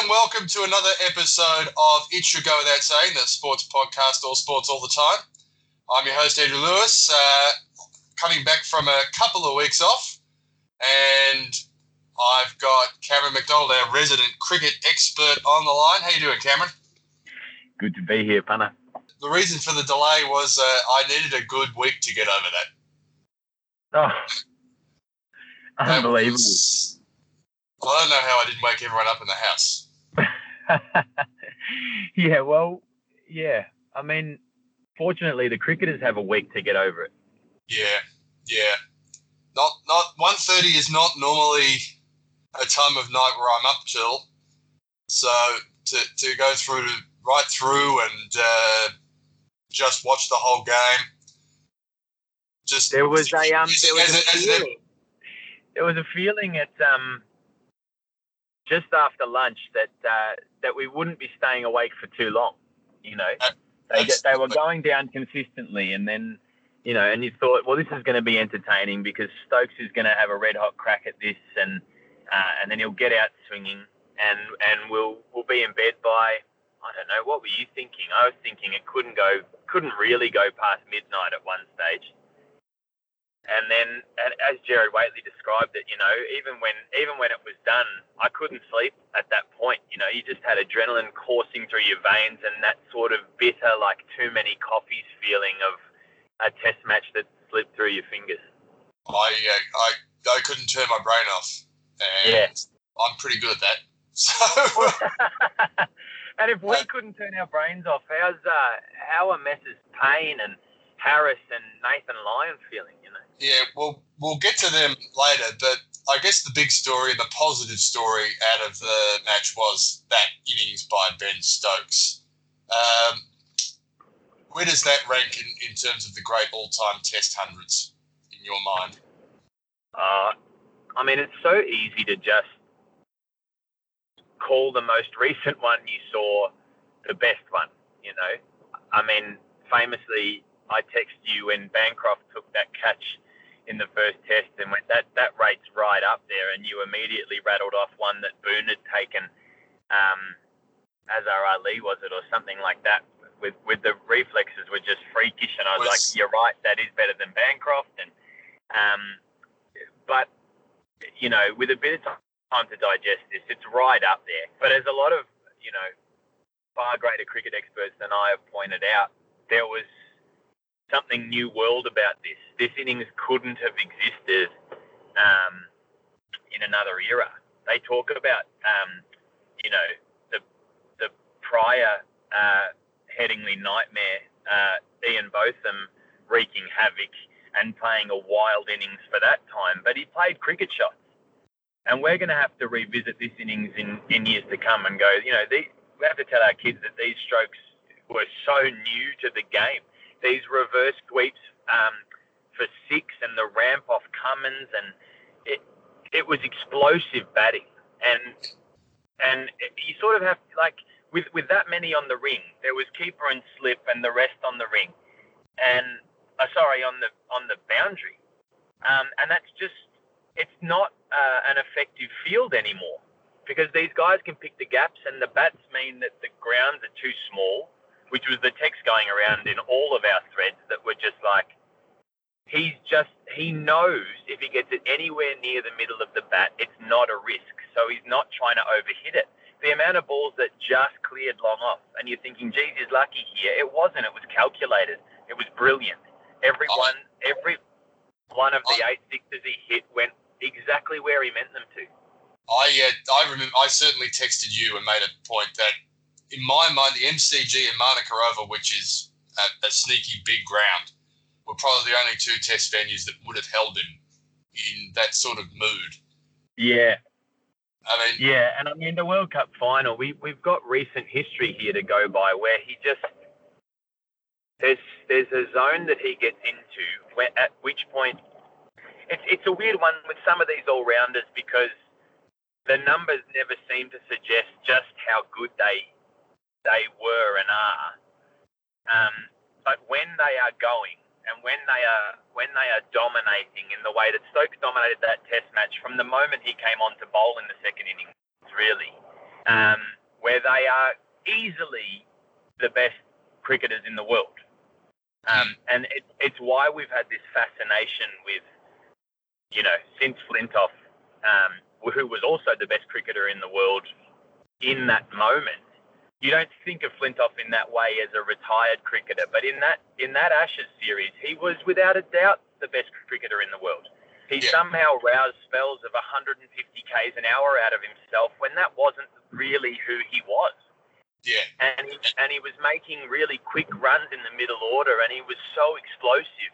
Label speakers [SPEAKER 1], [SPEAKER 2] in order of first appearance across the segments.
[SPEAKER 1] and welcome to another episode of It Should Go Without Saying, the sports podcast, all sports all the time. I'm your host, Andrew Lewis, uh, coming back from a couple of weeks off, and I've got Cameron McDonald, our resident cricket expert, on the line. How you doing, Cameron?
[SPEAKER 2] Good to be here, Punter.
[SPEAKER 1] The reason for the delay was uh, I needed a good week to get over that.
[SPEAKER 2] Oh, unbelievable.
[SPEAKER 1] I don't know how I didn't wake everyone up in the house.
[SPEAKER 2] yeah, well, yeah. I mean, fortunately, the cricketers have a week to get over it.
[SPEAKER 1] Yeah, yeah. Not not one thirty is not normally a time of night where I'm up till. So to to go through to right through and uh, just watch the whole game. Just
[SPEAKER 2] there was a um, there was
[SPEAKER 1] as,
[SPEAKER 2] a feeling, there was a feeling at um just after lunch that uh, that we wouldn't be staying awake for too long. You know, they get, they were going down consistently, and then you know, and you thought, well, this is going to be entertaining because Stokes is going to have a red hot crack at this, and uh, and then he'll get out swinging, and and we'll we'll be in bed by I don't know. What were you thinking? I was thinking it couldn't go, couldn't really go past midnight at one stage. And then, as Gerard Whateley described it, you know, even when even when it was done, I couldn't sleep at that point. You know, you just had adrenaline coursing through your veins, and that sort of bitter, like too many coffees feeling of a test match that slipped through your fingers.
[SPEAKER 1] I uh, I I couldn't turn my brain off, and
[SPEAKER 2] Yeah.
[SPEAKER 1] I'm pretty good at that. So
[SPEAKER 2] and if we
[SPEAKER 1] Uh,
[SPEAKER 2] couldn't turn our brains off, how's uh, how are Messrs Paine and Harris and Nathan Lyon feeling?
[SPEAKER 1] Yeah, we'll we'll get to them later, but I guess the big story the positive story out of the match was that innings by Ben Stokes. Um, where does that rank in, in terms of the great all-time Test hundreds in your mind?
[SPEAKER 2] Uh, I mean, it's so easy to just call the most recent one you saw the best one, you know. I mean, famously, I texted you when Bancroft took that catch in the first test and went, that, that rate's right up there. And you immediately rattled off one that Boon had taken, um, Azhar Ali, was it, or something like that. With, with the reflexes were just freakish, and I was,
[SPEAKER 1] Was-
[SPEAKER 2] like, "You're right, that is better than Bancroft." And um, but you know, with a bit of time time to digest this. It's right up there. But as a lot of, you know, far greater cricket experts than I have pointed out, there was something new world about this. This innings couldn't have existed um, in another era. They talk about, um, you know, the the prior uh, nightmare, uh, Ian Botham wreaking havoc and playing a wild innings for that time. But he played cricket shots. And we're going to have to revisit this innings in, in years to come and go, you know, we have to tell our kids that these strokes were so new to the game. These reverse sweeps um, for six and the ramp off Cummins, and it, it was explosive batting. And and you sort of have, like, with, with that many on the ring, there was keeper and slip and the rest on the ring. And, uh, sorry, on the, on the boundary. Um, and that's just, it's not uh, an effective field anymore because these guys can pick the gaps and the bats mean that the grounds are too small, which was the text going around in all of our threads that were just like, he's just, he knows if he gets it anywhere near the middle of the bat, it's not a risk. So he's not trying to overhit it. The amount of balls that just cleared long off, and you're thinking, geez, he's lucky here. It wasn't. It was calculated. It was brilliant. Everyone, every one of the eight sixes he hit went exactly where he meant them to.
[SPEAKER 1] I uh, I remember I certainly texted you and made a point that in my mind the MCG and Manuka Oval, which is a, a sneaky big ground, were probably the only two test venues that would have held him in that sort of mood.
[SPEAKER 2] Yeah,
[SPEAKER 1] I mean,
[SPEAKER 2] yeah, and I mean the World Cup final. We we've got recent history here to go by where he just there's there's a zone that he gets into where at which point it's it's a weird one with some of these all rounders because the numbers never seem to suggest just how good they they were and are. Um, but when they are going and when they are when they are dominating in the way that Stokes dominated that Test match from the moment he came on to bowl in the second innings, really, um, where they are easily the best cricketers in the world. Um, and it, it's why we've had this fascination with, you know, since Flintoff, um, who was also the best cricketer in the world in that moment. You don't think of Flintoff in that way as a retired cricketer, but in that in that Ashes series, he was without a doubt the best cricketer in the world. He yeah. somehow roused spells of 150 k's an hour out of himself when that wasn't really who he was.
[SPEAKER 1] Yeah.
[SPEAKER 2] And he, and he was making really quick runs in the middle order, and he was so explosive.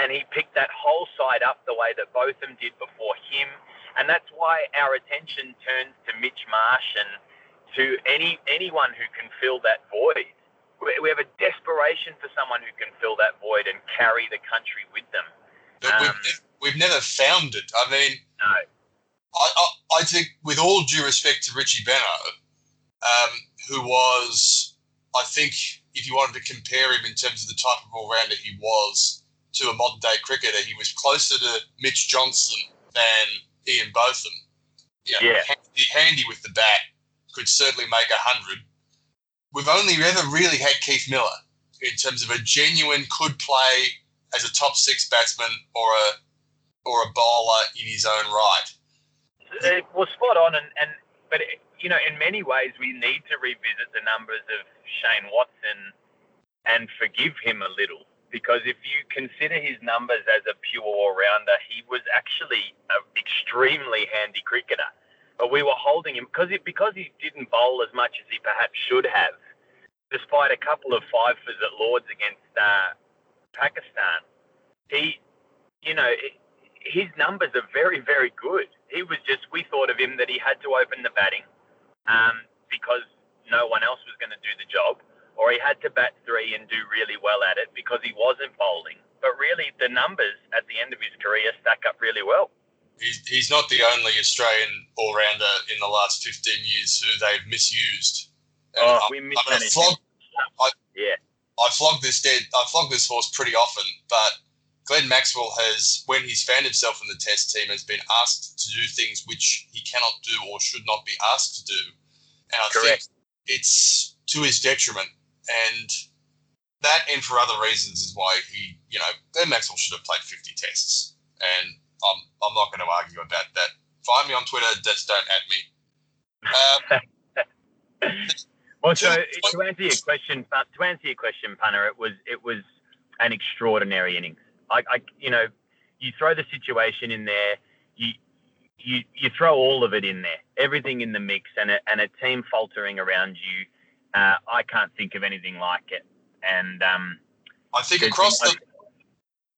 [SPEAKER 2] And he picked that whole side up the way that Botham did before him, and that's why our attention turns to Mitch Marsh and to any anyone who can fill that void. We have a desperation for someone who can fill that void and carry the country with them.
[SPEAKER 1] But um, we've, we've never found it. I mean,
[SPEAKER 2] no.
[SPEAKER 1] I, I, I think, with all due respect to Richie Benaud, um, who was, I think, if you wanted to compare him in terms of the type of all rounder he was to a modern day cricketer, he was closer to Mitch Johnson than Ian Botham.
[SPEAKER 2] You know, yeah.
[SPEAKER 1] Handy, handy with the bat, could certainly make a hundred. We've only ever really had Keith Miller in terms of a genuine could play as a top six batsman or a or a bowler in his own right.
[SPEAKER 2] Uh, it was spot on, and, and but you know, in many ways, we need to revisit the numbers of Shane Watson and forgive him a little. Because if you consider his numbers as a pure all rounder, he was actually an extremely handy cricketer. But we were holding him because, it, because he didn't bowl as much as he perhaps should have, despite a couple of fivers at Lords against uh, Pakistan. He, you know, his numbers are very, very good. He was just, we thought of him that he had to open the batting um, because no one else was going to do the job, or he had to bat three and do really well at it because he wasn't bowling. But really, the numbers at the end of his career stack up really well.
[SPEAKER 1] He's, he's not the only Australian all rounder in the last 15 years who they've misused.
[SPEAKER 2] And oh, I, we mismanaged. I, I,
[SPEAKER 1] yeah. I flog this dead. I flog this horse pretty often, but Glenn Maxwell has, when he's found himself in the Test team, has been asked to do things which he cannot do or should not be asked to do, and I Correct. think it's to his detriment. And that, and for other reasons, is why he, you know, Glenn Maxwell should have played 50 tests. And I'm, I'm not going to argue about that. Find me on Twitter. Just don't at
[SPEAKER 2] me. Um, well, so to answer your question, to answer your question, Punter, it was it was an extraordinary innings. I, I, you know, you throw the situation in there, you, you, you throw all of it in there, everything in the mix, and a, and a team faltering around you. Uh, I can't think of anything like it. And um,
[SPEAKER 1] I think across the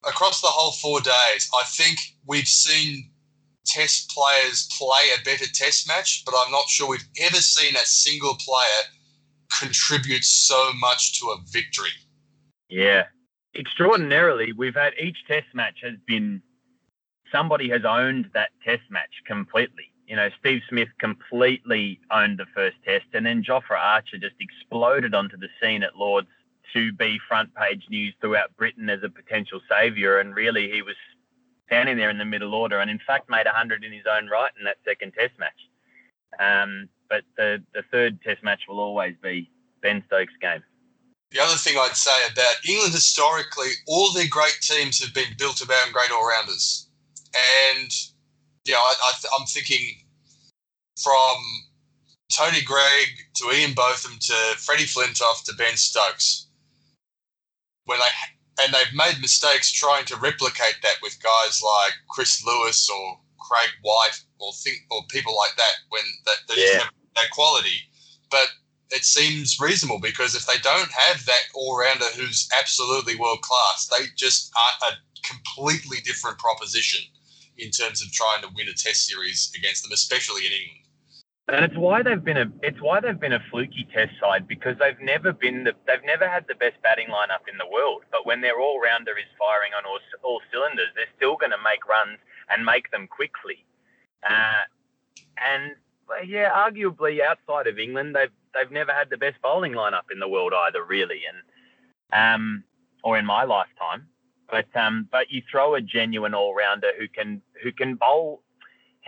[SPEAKER 1] across the whole four days, I think we've seen test players play a better test match, but I'm not sure we've ever seen a single player contribute so much to a victory.
[SPEAKER 2] Yeah, extraordinarily, we've had each test match has been somebody has owned that test match completely. You know, Steve Smith completely owned the first test, and then Jofra Archer just exploded onto the scene at Lords to be front page news throughout Britain as a potential saviour. And really, he was standing there in the middle order, and in fact, made 100 in his own right in that second test match. Um, but the the third test match will always be Ben Stokes' game.
[SPEAKER 1] The other thing I'd say about England historically, all their great teams have been built around great all rounders. And, yeah, I, I, am thinking from Tony Greig to Ian Botham to Freddie Flintoff to Ben Stokes. When they and they've made mistakes trying to replicate that with guys like Chris Lewis or Craig White or think or people like that when that, that yeah. have that quality. But it seems reasonable because if they don't have that all rounder who's absolutely world class, they just are a completely different proposition in terms of trying to win a test series against them, especially in England.
[SPEAKER 2] And it's why they've been a it's why they've been a fluky test side because they've never been the they've never had the best batting lineup in the world. But when their all rounder is firing on all, all cylinders, they're still going to make runs and make them quickly. Uh, and yeah, arguably outside of England, they've they've never had the best bowling lineup in the world either, really, and um, or in my lifetime. But um, but you throw a genuine all rounder who can who can bowl.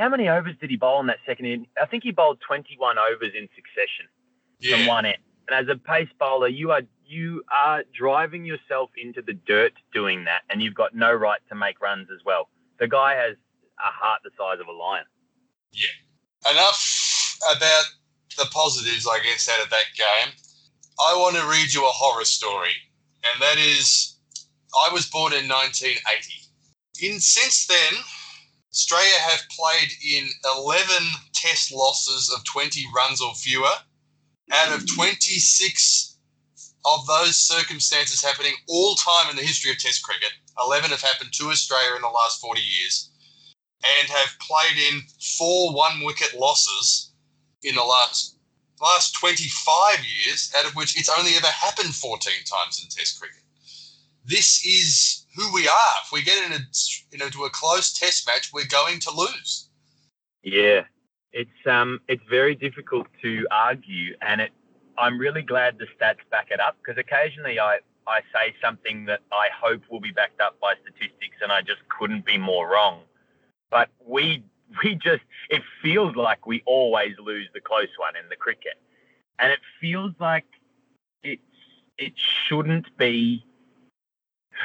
[SPEAKER 2] How many overs did he bowl in that second inning? I think he bowled 21 overs in succession
[SPEAKER 1] Yeah.
[SPEAKER 2] from one end. And as a pace bowler, you are you are driving yourself into the dirt doing that, and you've got no right to make runs as well. The guy has a heart the size of a lion. Yeah.
[SPEAKER 1] Enough about the positives, I guess, out of that game. I want to read you a horror story, and that is I was born in 1980. In since then, Australia have played in 11 test losses of 20 runs or fewer. Out of 26 of those circumstances happening all time in the history of Test cricket, 11 have happened to Australia in the last 40 years and have played in four one wicket losses in the last last 25 years, out of which it's only ever happened 14 times in Test cricket. This is who we are. If we get in a, you know, to a close Test match, we're going to lose.
[SPEAKER 2] Yeah, it's um, it's very difficult to argue, and it. I'm really glad the stats back it up because occasionally I I say something that I hope will be backed up by statistics, and I just couldn't be more wrong. But we we just it feels like we always lose the close one in the cricket, and it feels like it's it shouldn't be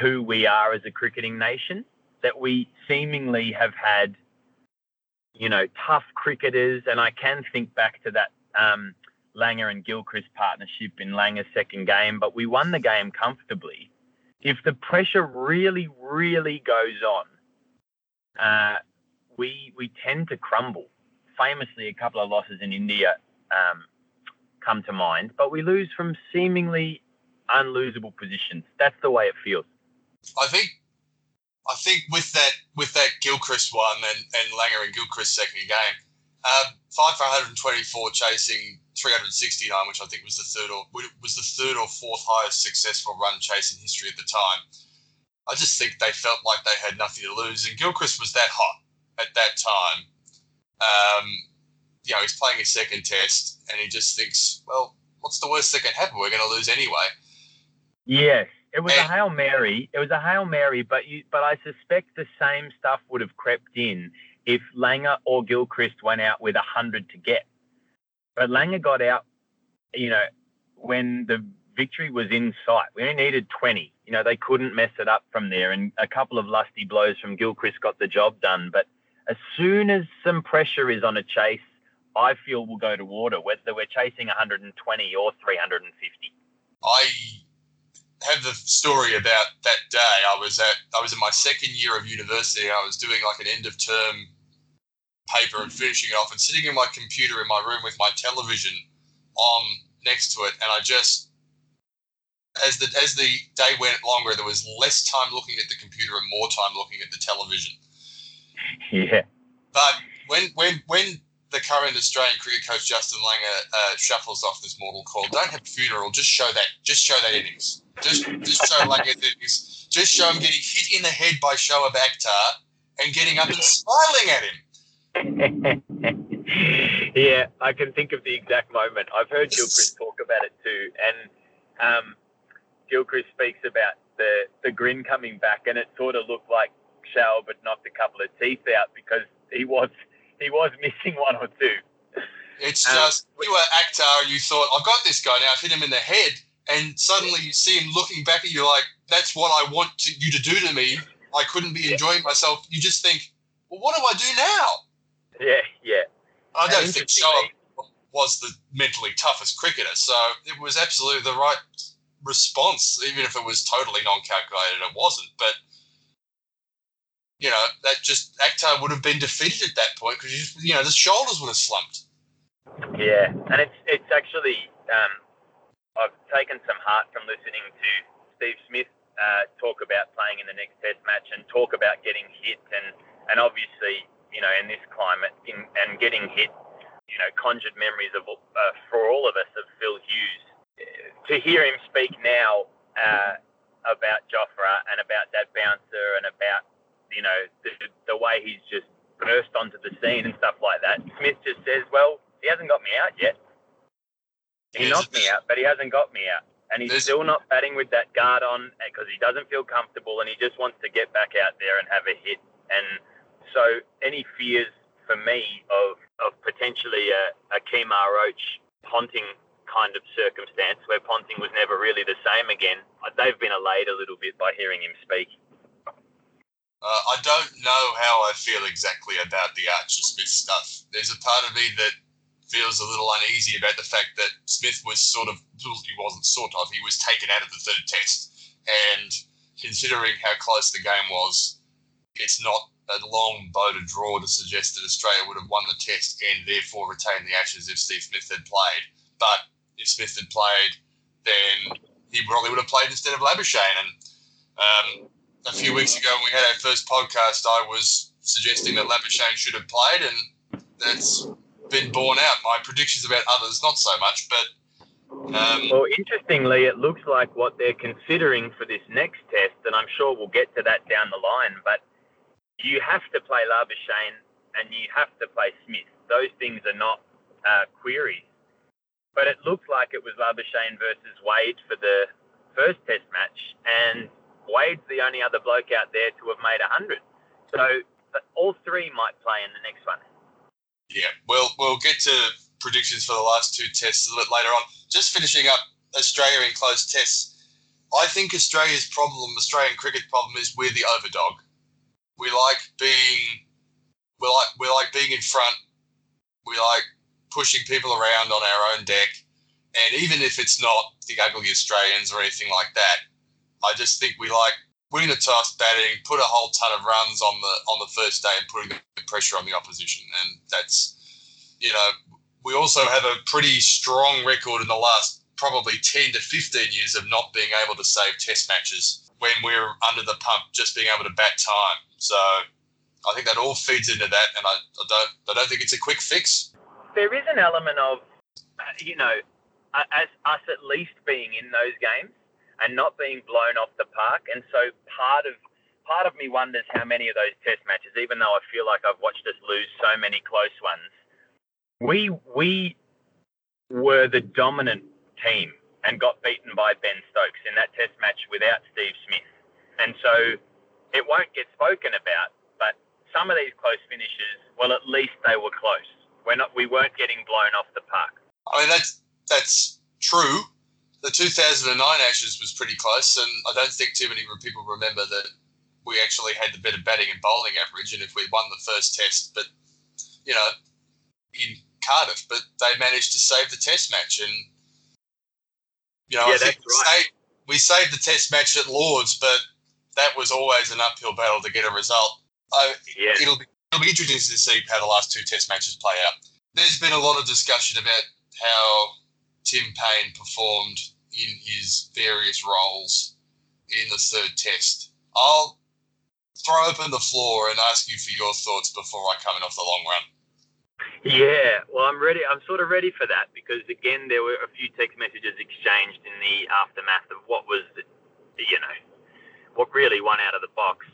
[SPEAKER 2] who we are as a cricketing nation. That we seemingly have had you know, tough cricketers, and I can think back to that um, Langer and Gilchrist partnership in Langer's second game, but we won the game comfortably. If the pressure really, really goes on, uh, we we tend to crumble. Famously, a couple of losses in India um, come to mind, but we lose from seemingly unlosable positions. That's the way it feels.
[SPEAKER 1] I think I think with that with that Gilchrist one and, and Langer and Gilchrist second game, uh, five for 124 chasing 369, which I think was the third or was the third or fourth highest successful run chase in history at the time. I just think they felt like they had nothing to lose, and Gilchrist was that hot at that time. Um, you know, he's playing his second test, and he just thinks, well, what's the worst that can happen? We're going to lose anyway.
[SPEAKER 2] Yes, it was a hail mary. It was a hail mary, but you, but I suspect the same stuff would have crept in if Langer or Gilchrist went out with a hundred to get. But Langer got out, you know, when the victory was in sight. We only needed twenty. You know, they couldn't mess it up from there, and a couple of lusty blows from Gilchrist got the job done. But as soon as some pressure is on a chase, I feel we'll go to water, whether we're chasing 120 or 350.
[SPEAKER 1] I have the story about that day. I was at I was in my second year of university. I was doing like an end of term paper and finishing it off, and sitting in my computer in my room with my television on next to it, and I just as the as the day went longer, there was less time looking at the computer and more time looking at the television.
[SPEAKER 2] Yeah.
[SPEAKER 1] But when when when the current Australian cricket coach Justin Langer uh, shuffles off this mortal coil, don't have a funeral. Just show that. Just show that innings. Just just show Langer's innings. Just show him getting hit in the head by Shoaib Akhtar and getting up and smiling at him.
[SPEAKER 2] yeah, I can think of the exact moment. I've heard Gilchrist talk about it too, and um, Gilchrist speaks about the the grin coming back, and it sort of looked like Shoaib but knocked a couple of teeth out because he was he was missing one or two.
[SPEAKER 1] It's
[SPEAKER 2] Um,
[SPEAKER 1] just you were Akhtar and you thought, I've got this guy now. I've hit him in the head, and suddenly you see him looking back at you like, that's what I want to, you to do to me. I couldn't be enjoying myself. You just think, well, what do I do now?
[SPEAKER 2] Yeah, yeah.
[SPEAKER 1] I don't think Shoaib was the mentally toughest cricketer, so it was absolutely the right response, even if it was totally non-calculated. It wasn't, but you know that just Akhtar would have been defeated at that point because you know the shoulders would have slumped.
[SPEAKER 2] Yeah, and it's it's actually um, I've taken some heart from listening to Steve Smith uh, talk about playing in the next Test match and talk about getting hit and and obviously you know in this climate in, and getting hit, you know, conjured memories of uh, for all of us of Phil Hughes. To hear him speak now uh, about Jofra and about that bouncer and about you know the, the way he's just burst onto the scene and stuff like that, Smith just says, well he hasn't got me out yet. He knocked me out, but he hasn't got me out. And he's still not batting with that guard on because he doesn't feel comfortable and he just wants to get back out there and have a hit. And so any fears for me of of potentially a, a Kemar Roach Ponting kind of circumstance where Ponting was never really the same again. They've been allayed a little bit by hearing him speak.
[SPEAKER 1] Uh, I don't know how I feel exactly about the Archer Smith stuff. There's a part of me that feels a little uneasy about the fact that Smith was sort of, he wasn't sort of, he was taken out of the third test. And considering how close the game was, it's not a long bow to draw to suggest that Australia would have won the test and therefore retained the Ashes if Steve Smith had played. But if Smith had played, then he probably would have played instead of Labuschagne. And um, a few weeks ago, when we had our first podcast, I was suggesting that Labuschagne should have played, and that's been borne out. My predictions about others, not so much, but. Um,
[SPEAKER 2] well, interestingly, it looks like what they're considering for this next test, and I'm sure we'll get to that down the line, but you have to play Labuschagne and you have to play Smith. Those things are not uh, queries. But it looks like it was Labuschagne versus Wade for the first test match, and Wade's the only other bloke out there to have made 100. So all three might play in the next one.
[SPEAKER 1] Yeah, we'll, we'll get to predictions for the last two tests a little bit later on. Just finishing up Australia in close tests, I think Australia's problem, Australian cricket problem, is we're the overdog. We like being we like we like being in front. We like pushing people around on our own deck. And even if it's not the ugly Australians or anything like that, I just think we like winning the toss, batting, put a whole ton of runs on the on the first day, and putting the pressure on the opposition. And that's, you know, we also have a pretty strong record in the last probably 10 to 15 years of not being able to save test matches when we're under the pump, just being able to bat time. So I think that all feeds into that, and I, I don't I don't think it's a quick fix.
[SPEAKER 2] There is an element of, you know, as us at least being in those games and not being blown off the park, and so part of part of me wonders how many of those test matches, even though I feel like I've watched us lose so many close ones, we we were the dominant team and got beaten by Ben Stokes in that test match without Steve Smith. And so it won't get spoken about, but some of these close finishes, well, at least they were close. We're not, we weren't getting blown off the park.
[SPEAKER 1] I mean, that's that's true. The 2009 Ashes was pretty close, and I don't think too many people remember that we actually had the better batting and bowling average, and if we won the first test, but you know, in Cardiff, but they managed to save the test match, and you know,
[SPEAKER 2] yeah,
[SPEAKER 1] I think
[SPEAKER 2] that's right.
[SPEAKER 1] saved, we saved the test match at Lords, but that was always an uphill battle to get a result. I,
[SPEAKER 2] Yeah.
[SPEAKER 1] It'll be it'll be interesting to see how the last two test matches play out. There's been a lot of discussion about how Tim Paine performed in his various roles in the third test. I'll throw open the floor and ask you for your thoughts before I come in off the long run.
[SPEAKER 2] Yeah, well, I'm ready. I'm sort of ready for that because again, there were a few text messages exchanged in the aftermath of what was, the, you know, what really won out of the box.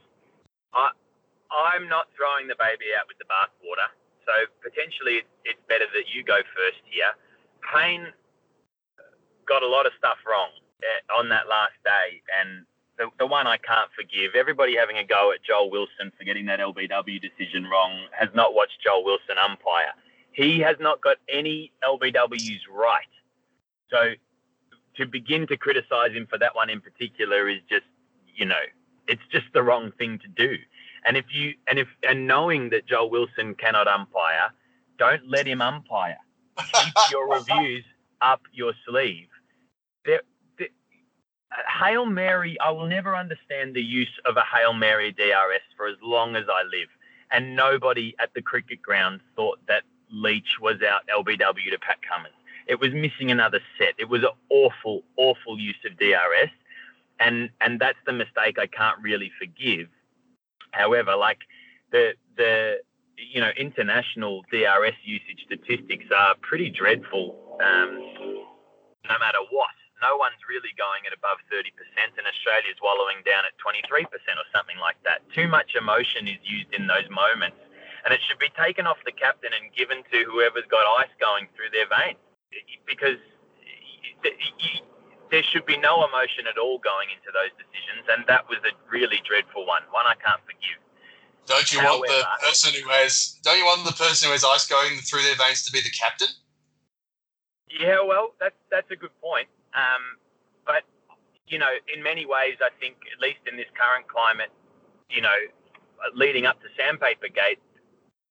[SPEAKER 2] I, I'm not throwing the baby out with the bathwater, so potentially it's, better that you go first here. Paine got a lot of stuff wrong uh, on that last day, and the, the one I can't forgive, everybody having a go at Joel Wilson for getting that LBW decision wrong has not watched Joel Wilson umpire. He has not got any LBWs right. So to begin to criticize him for that one in particular is just, you know, it's just the wrong thing to do. And if you and if and knowing that Joel Wilson cannot umpire, don't let him umpire. Keep your reviews up your sleeve. There, there, Hail Mary, I will never understand the use of a Hail Mary DRS for as long as I live. And nobody at the cricket ground thought that Leach was out LBW to Pat Cummins. It was missing another set. It was an awful, awful use of DRS. And and that's the mistake I can't really forgive. However, like the the you know international DRS usage statistics are pretty dreadful. Um, no matter what, no one's really going at above 30%, and Australia's wallowing down at 23% or something like that. Too much emotion is used in those moments, and it should be taken off the captain and given to whoever's got ice going through their veins, because there should be no emotion at all going into those decisions, and that was a really dreadful one, one I can't forgive.
[SPEAKER 1] Don't you want the person who has? Don't you want the person who has ice going through their veins to be the captain?
[SPEAKER 2] Yeah, well, that's that's a good point. Um, but you know, in many ways, I think at least in this current climate, you know, leading up to Sandpaper Gate,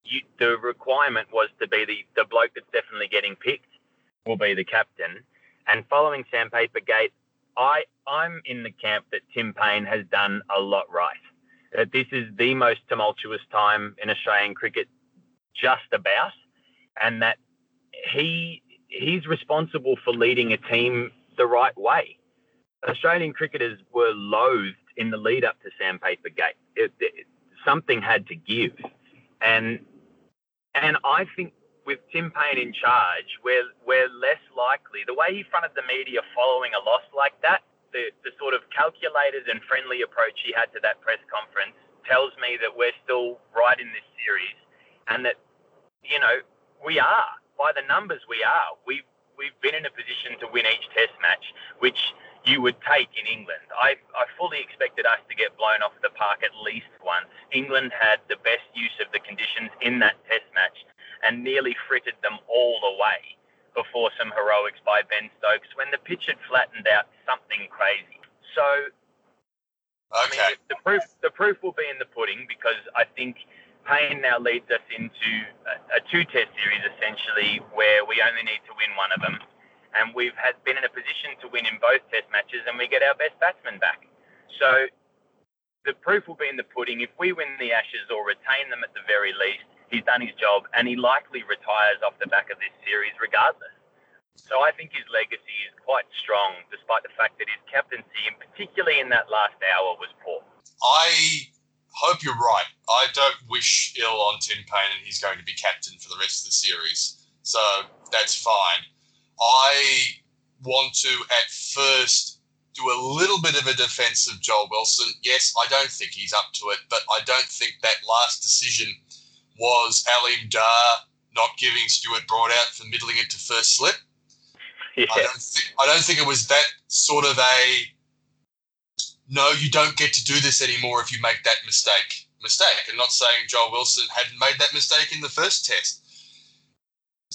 [SPEAKER 2] you, the requirement was to be the the bloke that's definitely getting picked will be the captain. And following Sandpaper Gate, I I'm in the camp that Tim Paine has done a lot right that this is the most tumultuous time in Australian cricket, just about, and that he he's responsible for leading a team the right way. Australian cricketers were loathed in the lead up to Sandpaper Gate. It, it, something had to give, and and I think with Tim Paine in charge, we're we're less likely. The way he fronted the media following a loss like that the, the sort of calculated and friendly approach he had to that press conference tells me that we're still right in this series and that, you know, we are. By the numbers, we are. We've, we've been in a position to win each test match, which you would take in England. I, I fully expected us to get blown off the park at least once. England had the best use of the conditions in that test match and nearly frittered them all away before some heroics by Ben Stokes when the pitch had flattened out something crazy. So,
[SPEAKER 1] okay.
[SPEAKER 2] I mean, the proof the proof will be in the pudding because I think Paine now leads us into a, a two-test series essentially where we only need to win one of them, and we've had been in a position to win in both test matches, and we get our best batsman back. So. The proof will be in the pudding. If we win the Ashes or retain them at the very least, he's done his job, and he likely retires off the back of this series regardless. So I think his legacy is quite strong, despite the fact that his captaincy, and particularly in that last hour, was poor.
[SPEAKER 1] I hope you're right. I don't wish ill on Tim Paine, and he's going to be captain for the rest of the series. So that's fine. I want to, at first, do a little bit of a defense of Joel Wilson. Yes, I don't think he's up to it, but I don't think that last decision was Aleem Dar not giving Stuart Broad out for middling it to first slip.
[SPEAKER 2] Yeah.
[SPEAKER 1] I don't think I don't think it was that sort of a no, you don't get to do this anymore if you make that mistake. Mistake. I'm not saying Joel Wilson hadn't made that mistake in the first test.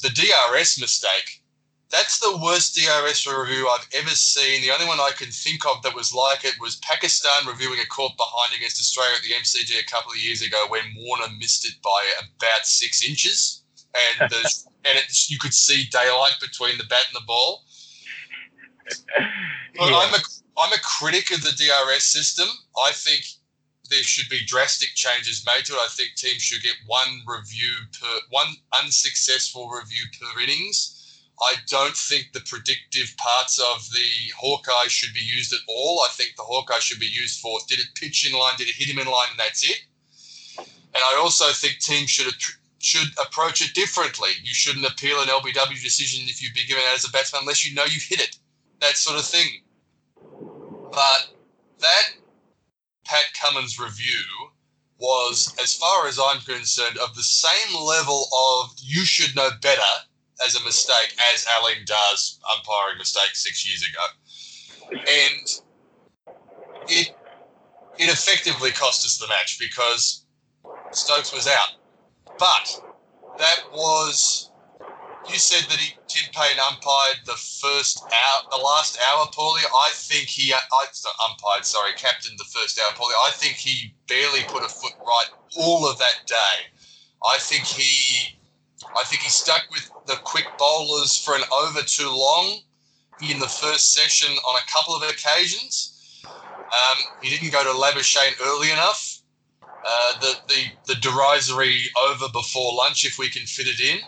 [SPEAKER 1] The DRS mistake that's the worst DRS review I've ever seen. The only one I can think of that was like it was Pakistan reviewing a caught behind against Australia at the MCG a couple of years ago when Warner missed it by about six inches, and the, and it, you could see daylight between the bat and the ball. Yeah. I'm a I'm a critic of the DRS system. I think there should be drastic changes made to it. I think teams should get one review per one unsuccessful review per innings I don't think the predictive parts of the Hawkeye should be used at all. I think the Hawkeye should be used for did it pitch in line, did it hit him in line, and that's it. And I also think teams should should approach it differently. You shouldn't appeal an LBW decision if you've been given out as a batsman unless you know you hit it. That sort of thing. But that Pat Cummins review was, as far as I'm concerned, of the same level of you should know better as a mistake as Aleem Dar's umpiring mistake six years ago. And it it effectively cost us the match because Stokes was out. But that was you said that he Tim Paine umpired the first hour, the last hour poorly. I think he, I umpired, sorry, captained the first hour poorly. I think he barely put a foot right all of that day. I think he I think he stuck with the quick bowlers for an over too long in the first session on a couple of occasions. Um, he didn't go to Labuschagne early enough. Uh, the, the, the derisory over before lunch, if we can fit it in.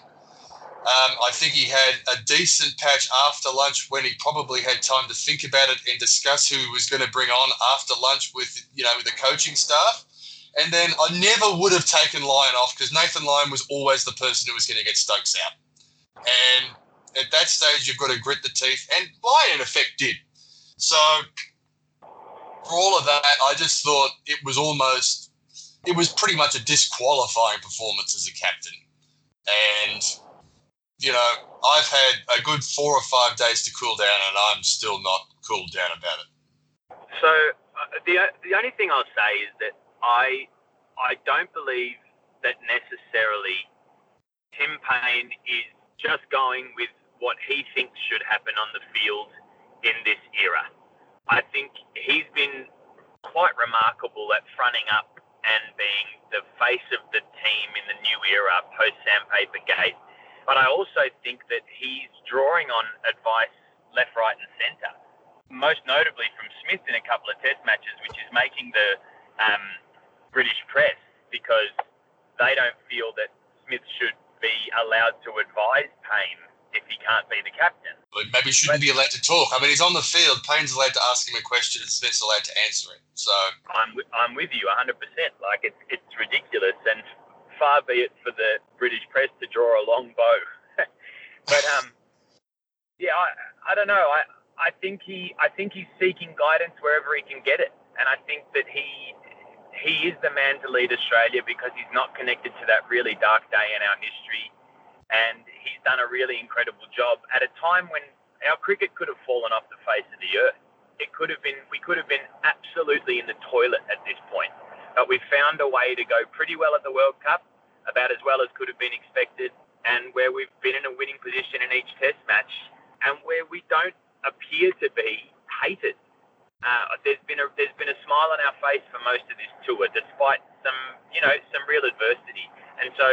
[SPEAKER 1] Um, I think he had a decent patch after lunch when he probably had time to think about it and discuss who he was going to bring on after lunch with you know with the coaching staff. And then I never would have taken Lyon off because Nathan Lyon was always the person who was going to get Stokes out. And at that stage, you've got to grit the teeth, and Lyon, in effect, did. So, for all of that, I just thought it was almost, it was pretty much a disqualifying performance as a captain. And, you know, I've had a good four or five days to cool down, and I'm still not cooled down about it.
[SPEAKER 2] So, uh, the, the only thing I'll say is that I I don't believe that necessarily Tim Paine is just going with what he thinks should happen on the field in this era. I think he's been quite remarkable at fronting up and being the face of the team in the new era post Sandpaper Gate. But I also think that he's drawing on advice left, right, and centre. Most notably from Smith in a couple of Test matches, which is making the um, British press because they don't feel that Smith should be allowed to advise Paine if he can't be the captain.
[SPEAKER 1] Maybe he shouldn't be allowed to talk. I mean, he's on the field. Paine's allowed to ask him a question, and Smith's allowed to answer it. So
[SPEAKER 2] I'm with, I'm with you 100. percent Like it's it's ridiculous, and far be it for the British press to draw a long bow. but um, yeah, I I don't know. I I think he I think he's seeking guidance wherever he can get it, and I think that he he is the man to lead Australia because he's not connected to that really dark day in our history. And he's done a really incredible job at a time when our cricket could have fallen off the face of the earth. It could have been, we could have been absolutely in the toilet at this point. But we found a way to go pretty well at the World Cup, about as well as could have been expected, and where we've been in a winning position in each test match, and where we don't appear to be hated uh, there's been a there's been a smile on our face for most of this tour, despite some you know some real adversity. And so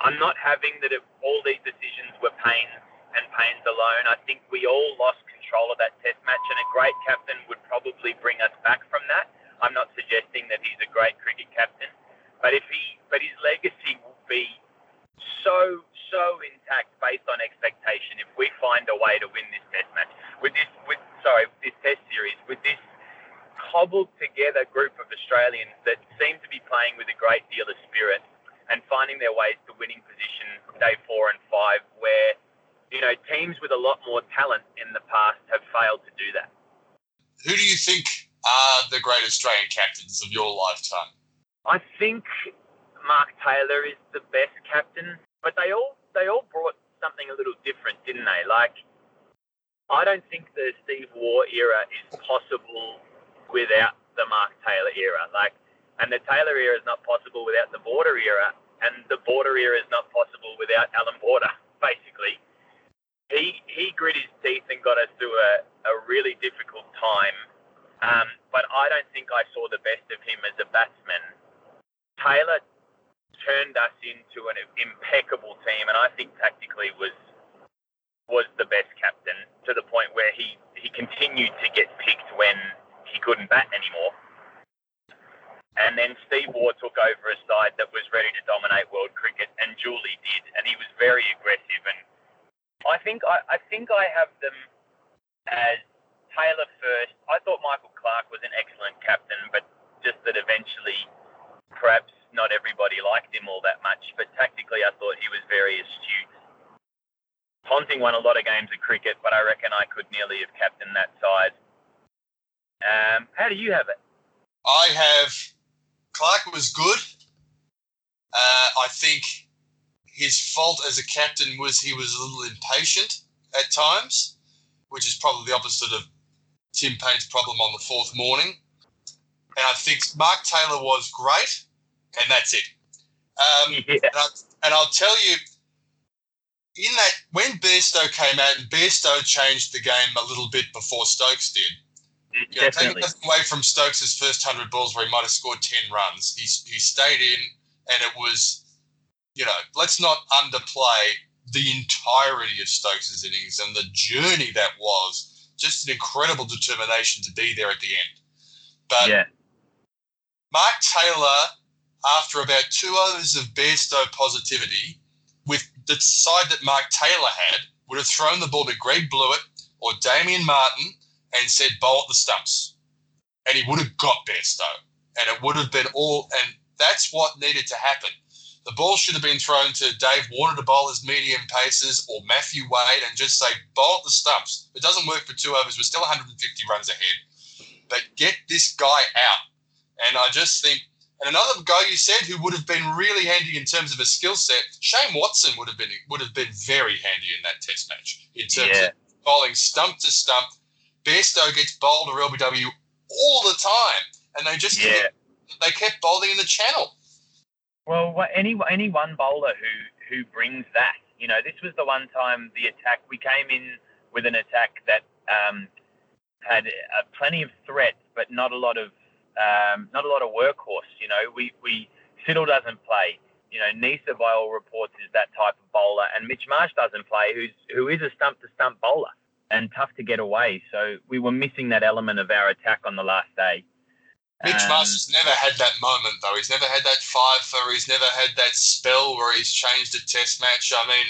[SPEAKER 2] I'm not having that it, all these decisions were Paine's and Paine's alone. I think we all lost control of that Test match, and a great captain would probably bring us back from that. I'm not suggesting that he's a great cricket captain, but if he but his legacy will be so so intact based on expectation if we find a way to win this Test match with this with sorry, this Test series with this cobbled together group of Australians that seem to be playing with a great deal of spirit and finding their ways to winning position day four and five, where you know teams with a lot more talent in the past have failed to do that.
[SPEAKER 1] Who do you think are the great Australian captains of your lifetime?
[SPEAKER 2] I think Mark Taylor is the best captain, but they all they all brought something a little different, didn't they? Like I don't think the Steve Waugh era is possible without the Mark Taylor era. Like, and the Taylor era is not possible without the Border era, and the Border era is not possible without Alan Border. Basically, he he grit his teeth and got us through a, a really difficult time. Um, but I don't think I saw the best of him as a batsman. Taylor turned us into an impeccable team, and I think tactically was was the best captain to the point where he, he continued to get picked when he couldn't bat anymore. And then Steve Waugh took over a side that was ready to dominate world cricket, and Julie did, and he was very aggressive. And I think I, I think I have them as Taylor first. I thought Michael Clarke was an excellent captain, but just that eventually, perhaps not everybody liked him all that much. But tactically, I thought he was very astute Ponting won a lot of games of cricket, but I reckon I could nearly have captained that side. Um, how do you have it?
[SPEAKER 1] I have Clarke was good. Uh, I think his fault as a captain was he was a little impatient at times, which is probably the opposite of Tim Paine's problem on the fourth morning. And I think Mark Taylor was great, and that's it. Um, yeah. and, I, and I'll tell you, in that when Bairstow came out and Bairstow changed the game a little bit before Stokes did. You know, taking away from Stokes' first hundred balls where he might have scored ten runs, he he stayed in, and it was, you know, let's not underplay the entirety of Stokes' innings and the journey that was. Just an incredible determination to be there at the end. But yeah. Mark Taylor, after about two overs of Bairstow positivity, with the side that Mark Taylor had would have thrown the ball to Greg Blewett or Damien Martyn and said bowl at the stumps. And he would have got Bairstow. And it would have been all and that's what needed to happen. The ball should have been thrown to Dave Warner to bowl his medium paces or Matthew Wade and just say, bowl at the stumps. It doesn't work for two overs. We're still 150 runs ahead. But get this guy out. And I just think and another guy you said who would have been really handy in terms of a skill set, Shane Watson would have been would have been very handy in that Test match in terms yeah. of bowling stump to stump. Bairstow gets bowled or LBW all the time, and they just
[SPEAKER 2] yeah.
[SPEAKER 1] kept, they kept bowling in the channel.
[SPEAKER 2] Well, any any one bowler who who brings that, you know, this was the one time the attack we came in with an attack that um, had uh, plenty of threat, but not a lot of um, not a lot of workhorse. You know, we we Siddle doesn't play. You know, Neser by all reports is that type of bowler, and Mitch Marsh doesn't play, who's who is a stump to stump bowler and tough to get away. So we were missing that element of our attack on the last day.
[SPEAKER 1] Mitch um, Marsh has never had that moment though. He's never had that five for. He's never had that spell where he's changed a test match. I mean,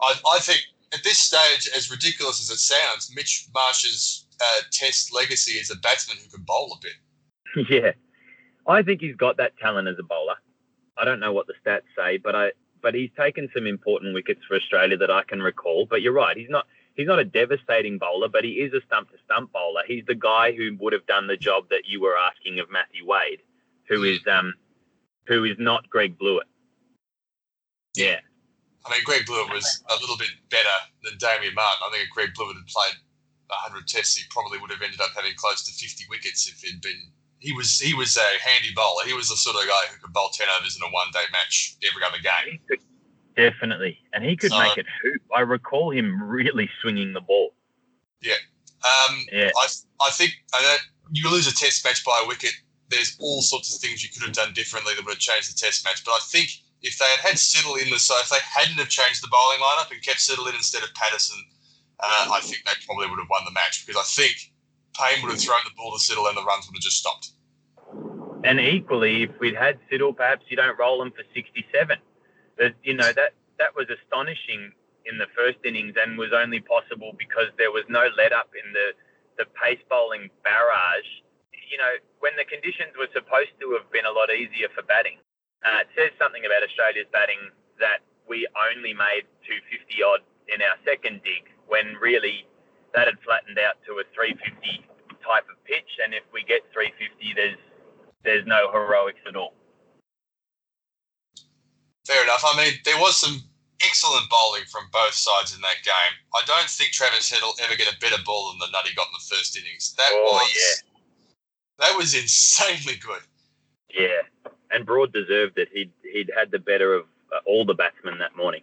[SPEAKER 1] I, I think at this stage, as ridiculous as it sounds, Mitch Marsh's uh, test legacy is a batsman who can bowl a bit.
[SPEAKER 2] Yeah, I think he's got that talent as a bowler. I don't know what the stats say, but I but he's taken some important wickets for Australia that I can recall. But you're right, he's not he's not a devastating bowler, but he is a stump to stump bowler. He's the guy who would have done the job that you were asking of Matthew Wade, who is um who is not Greg Blewett. Yeah.
[SPEAKER 1] I mean, Greg Blewett was a little bit better than Damien Martyn. I think if Greg Blewett had played 100 tests, he probably would have ended up having close to 50 wickets if he'd been. He was he was a handy bowler. He was the sort of guy who could bowl 10 overs in a one day match every other game.
[SPEAKER 2] Definitely, and he could so, make it hoop. I recall him really swinging the ball.
[SPEAKER 1] Yeah, um, yeah. I I think I you lose a test match by a wicket. There's all sorts of things you could have done differently that would have changed the test match. But I think if they had had Siddle in the so if they hadn't have changed the bowling lineup and kept Siddle in instead of Pattinson, uh, I think they probably would have won the match because I think Paine would have thrown the ball to Siddle and the runs would have just stopped.
[SPEAKER 2] And equally, if we'd had Siddle, perhaps you don't roll him for 67. But you know that that was astonishing in the first innings and was only possible because there was no let up in the the pace bowling barrage. You know, when the conditions were supposed to have been a lot easier for batting, uh, it says something about Australia's batting that we only made 250 odd in our second dig when really that had flattened out to a 350 type of pitch. And if we get 350, there's there's no heroics at all.
[SPEAKER 1] Fair enough. I mean, there was some excellent bowling from both sides in that game. I don't think Travis Head will ever get a better ball than the nut he got in the first innings. That oh, was yeah. that was insanely good.
[SPEAKER 2] Yeah, and Broad deserved it. He'd he'd had the better of uh, all the batsmen that morning.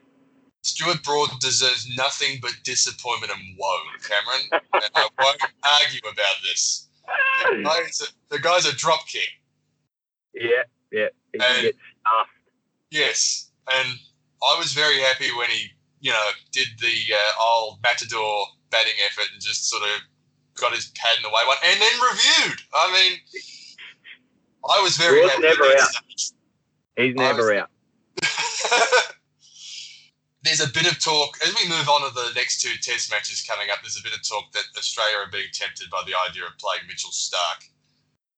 [SPEAKER 1] Stuart Broad deserves nothing but disappointment and woe, Cameron. and I won't argue about this. The guy's a, the guy's a drop.
[SPEAKER 2] Yeah, yeah. He and, get stuffed.
[SPEAKER 1] Yes, and I was very happy when he, you know, did the uh, old matador batting effort and just sort of got his pad in the way one, and then reviewed. I mean, I was very
[SPEAKER 2] happy. Never out. He's never was, out.
[SPEAKER 1] there's a bit of talk as we move on to the next two Test matches coming up. There's a bit of talk that Australia are being tempted by the idea of playing Mitchell Starc.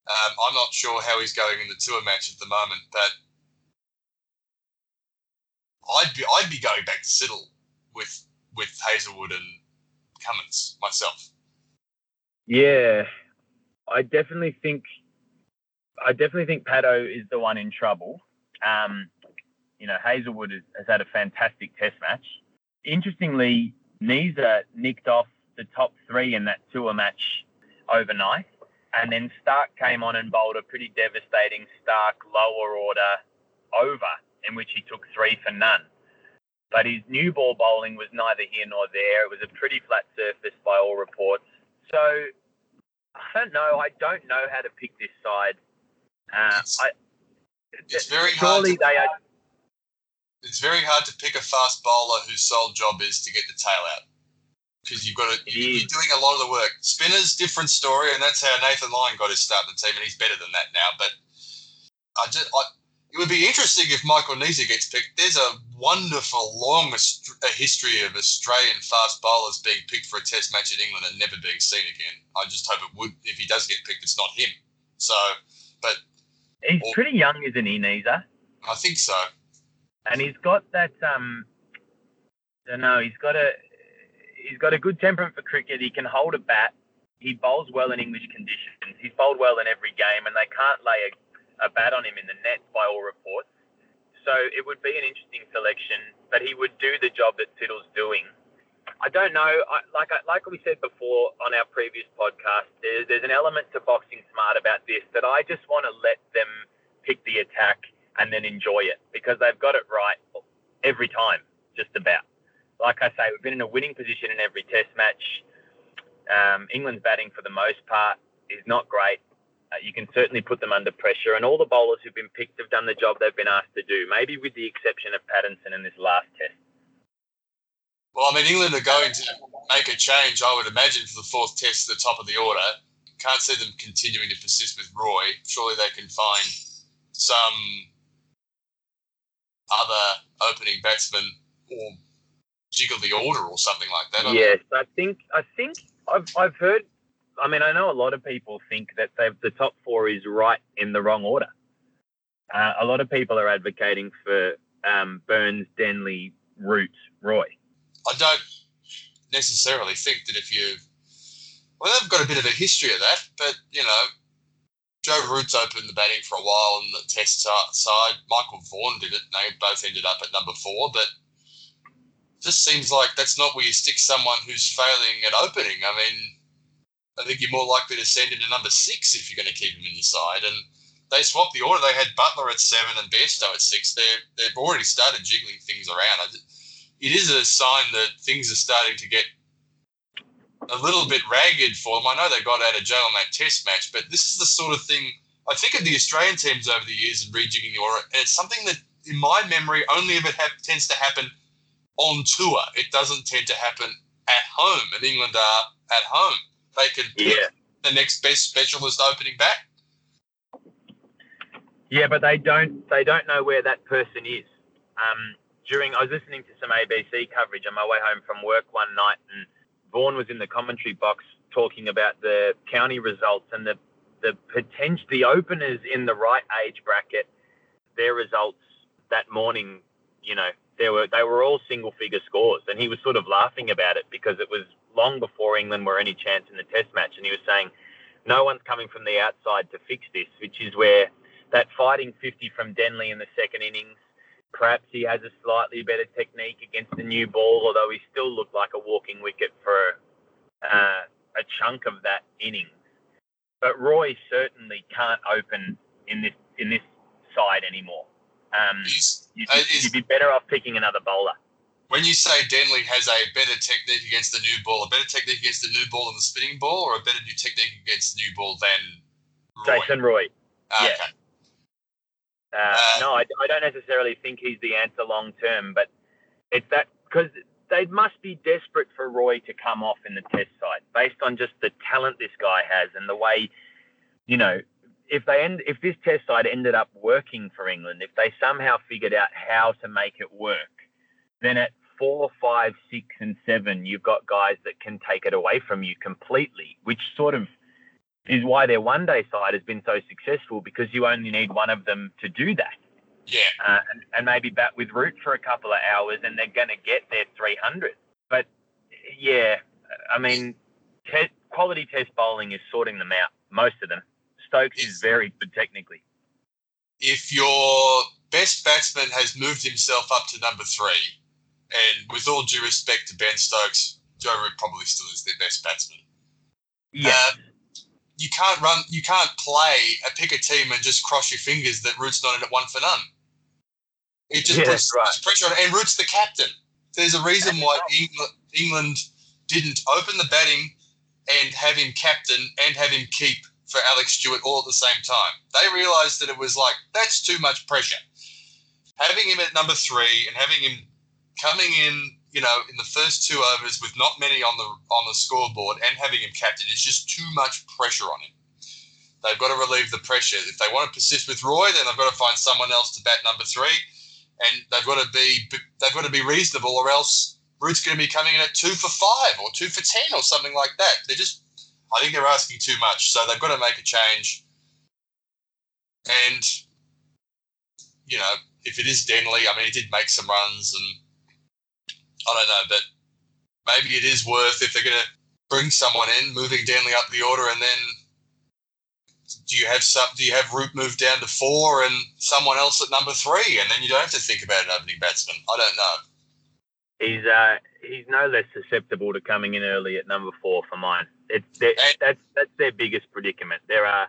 [SPEAKER 1] Um, I'm not sure how he's going in the tour match at the moment, but I'd be I'd be going back to Siddle with with Hazlewood and Cummins myself.
[SPEAKER 2] Yeah, I definitely think I definitely think Pato is the one in trouble. Um, you know, Hazlewood has, has, had a fantastic Test match. Interestingly, Neser nicked off the top three in that tour match overnight, and then Starc came on and bowled a pretty devastating Starc lower order over in which he took three for none. But his new ball bowling was neither here nor there. It was a pretty flat surface by all reports. So I don't know. I don't know how to pick this side. Uh, it's, I,
[SPEAKER 1] it's very hard. To, they are, it's very hard to pick a fast bowler whose sole job is to get the tail out because you've got to. You're doing a lot of the work. Spinners, different story, and that's how Nathan Lyon got his start in the team, and he's better than that now. But I just, I, it would be interesting if Michael Neser gets picked. There's a wonderful long history of Australian fast bowlers being picked for a Test match in England and never being seen again. I just hope it would. If he does get picked, it's not him. So, but
[SPEAKER 2] he's or, pretty young, isn't he, Neser?
[SPEAKER 1] I think so.
[SPEAKER 2] And he's got that. Um, I don't know. He's got a. He's got a good temperament for cricket. He can hold a bat. He bowls well in English conditions. He's bowled well in every game, and they can't lay a a bat on him in the net by all reports. So it would be an interesting selection, but he would do the job that Siddle's doing. I don't know. I, like I, like we said before on our previous podcast, there's, there's an element to boxing smart about this that I just want to let them pick the attack and then enjoy it because they've got it right every time, just about. Like I say, we've been in a winning position in every test match. Um, England's batting for the most part is not great. Uh, you can certainly put them under pressure, and all the bowlers who've been picked have done the job they've been asked to do, maybe with the exception of Pattinson in this last test.
[SPEAKER 1] Well, I mean, England are going to make a change, I would imagine, for the fourth test at the top of the order. Can't see them continuing to persist with Roy. Surely they can find some other opening batsman or jiggle the order or something like that.
[SPEAKER 2] Yes, I think I think I've I've heard. I mean, I know a lot of people think that the top four is right in the wrong order. Uh, a lot of people are advocating for um, Burns, Denley, Root, Roy.
[SPEAKER 1] I don't necessarily think that if you, well, they've got a bit of a history of that, but you know, Joe Root's opened the batting for a while on the test side. Michael Vaughan did it. and They both ended up at number four, but just seems like that's not where you stick someone who's failing at opening. I mean, I think you're more likely to send him to number six if you're going to keep him in the side. And they swapped the order. They had Buttler at seven and Bairstow at six. They're, they've already started jiggling things around. It is a sign that things are starting to get a little bit ragged for them. I know they got out of jail on that test match, but this is the sort of thing I think of the Australian teams over the years and rejigging the order. And it's something that, in my memory, only ever ha- tends to happen on tour. It doesn't tend to happen at home, and England are at home. They can pick yeah. the next best specialist opening back.
[SPEAKER 2] Yeah, but they don't. They don't know where that person is. Um, during, I was listening to some ABC coverage on my way home from work one night, and Vaughan was in the commentary box talking about the county results and the the potential, the openers in the right age bracket, their results that morning. You know, they were they were all single figure scores, and he was sort of laughing about it because it was long before England were any chance in the Test match, and he was saying no one's coming from the outside to fix this, which is where that fighting 50 from Denley in the second innings. Perhaps he has a slightly better technique against the new ball, although he still looked like a walking wicket for uh, a chunk of that innings. But Roy certainly can't open in this in this side anymore. Um, you'd, uh, you'd be better off picking another bowler.
[SPEAKER 1] When you say Denley has a better technique against the new ball, a better technique against the new ball than the spinning ball, or a better new technique against the new ball than
[SPEAKER 2] Roy? Jason Roy. Ah, yeah. Okay. Uh, uh, no, I, I, don't necessarily think he's the answer long term, but it's that because they must be desperate for Roy to come off in the test side based on just the talent this guy has and the way, you know, if they end, if this test side ended up working for England, if they somehow figured out how to make it work, then at four, five, six, and seven, you've got guys that can take it away from you completely, which sort of is why their one day side has been so successful because you only need one of them to do that.
[SPEAKER 1] Yeah.
[SPEAKER 2] Uh, and, and, maybe bat with Root for a couple of hours and they're going to get their 300. But yeah, I mean, te- quality test bowling is sorting them out, most of them. Stokes is very good technically.
[SPEAKER 1] If your best batsman has moved himself up to number three, and with all due respect to Ben Stokes, Joe Root probably still is their best batsman.
[SPEAKER 2] Yeah. Uh,
[SPEAKER 1] you can't run, you can't play a pick a team and just cross your fingers that Root's not in it one for none. It just yeah, puts right. pressure on, and Root's the captain. There's a reason why England, England didn't open the batting and have him captain and have him keep for Alex Stewart all at the same time. They realised that it was like that's too much pressure. Having him at number three and having him coming in, you know, in the first two overs with not many on the on the scoreboard and having him captain is just too much pressure on him. They've got to relieve the pressure. If they want to persist with Roy, then they've got to find someone else to bat number three, and they've got to be they've got to be reasonable, or else Root's going to be coming in at two for five or two for ten or something like that. They're just I think they're asking too much, so they've got to make a change. And you know, if it is Denley, I mean, he did make some runs, and I don't know, but maybe it is worth if they're going to bring someone in, moving Denley up the order, and then do you have some? Do you have Root move down to four and someone else at number three, and then you don't have to think about an opening batsman? I don't know.
[SPEAKER 2] He's uh, he's no less susceptible to coming in early at number four for mine. It's and, that's that's their biggest predicament. There are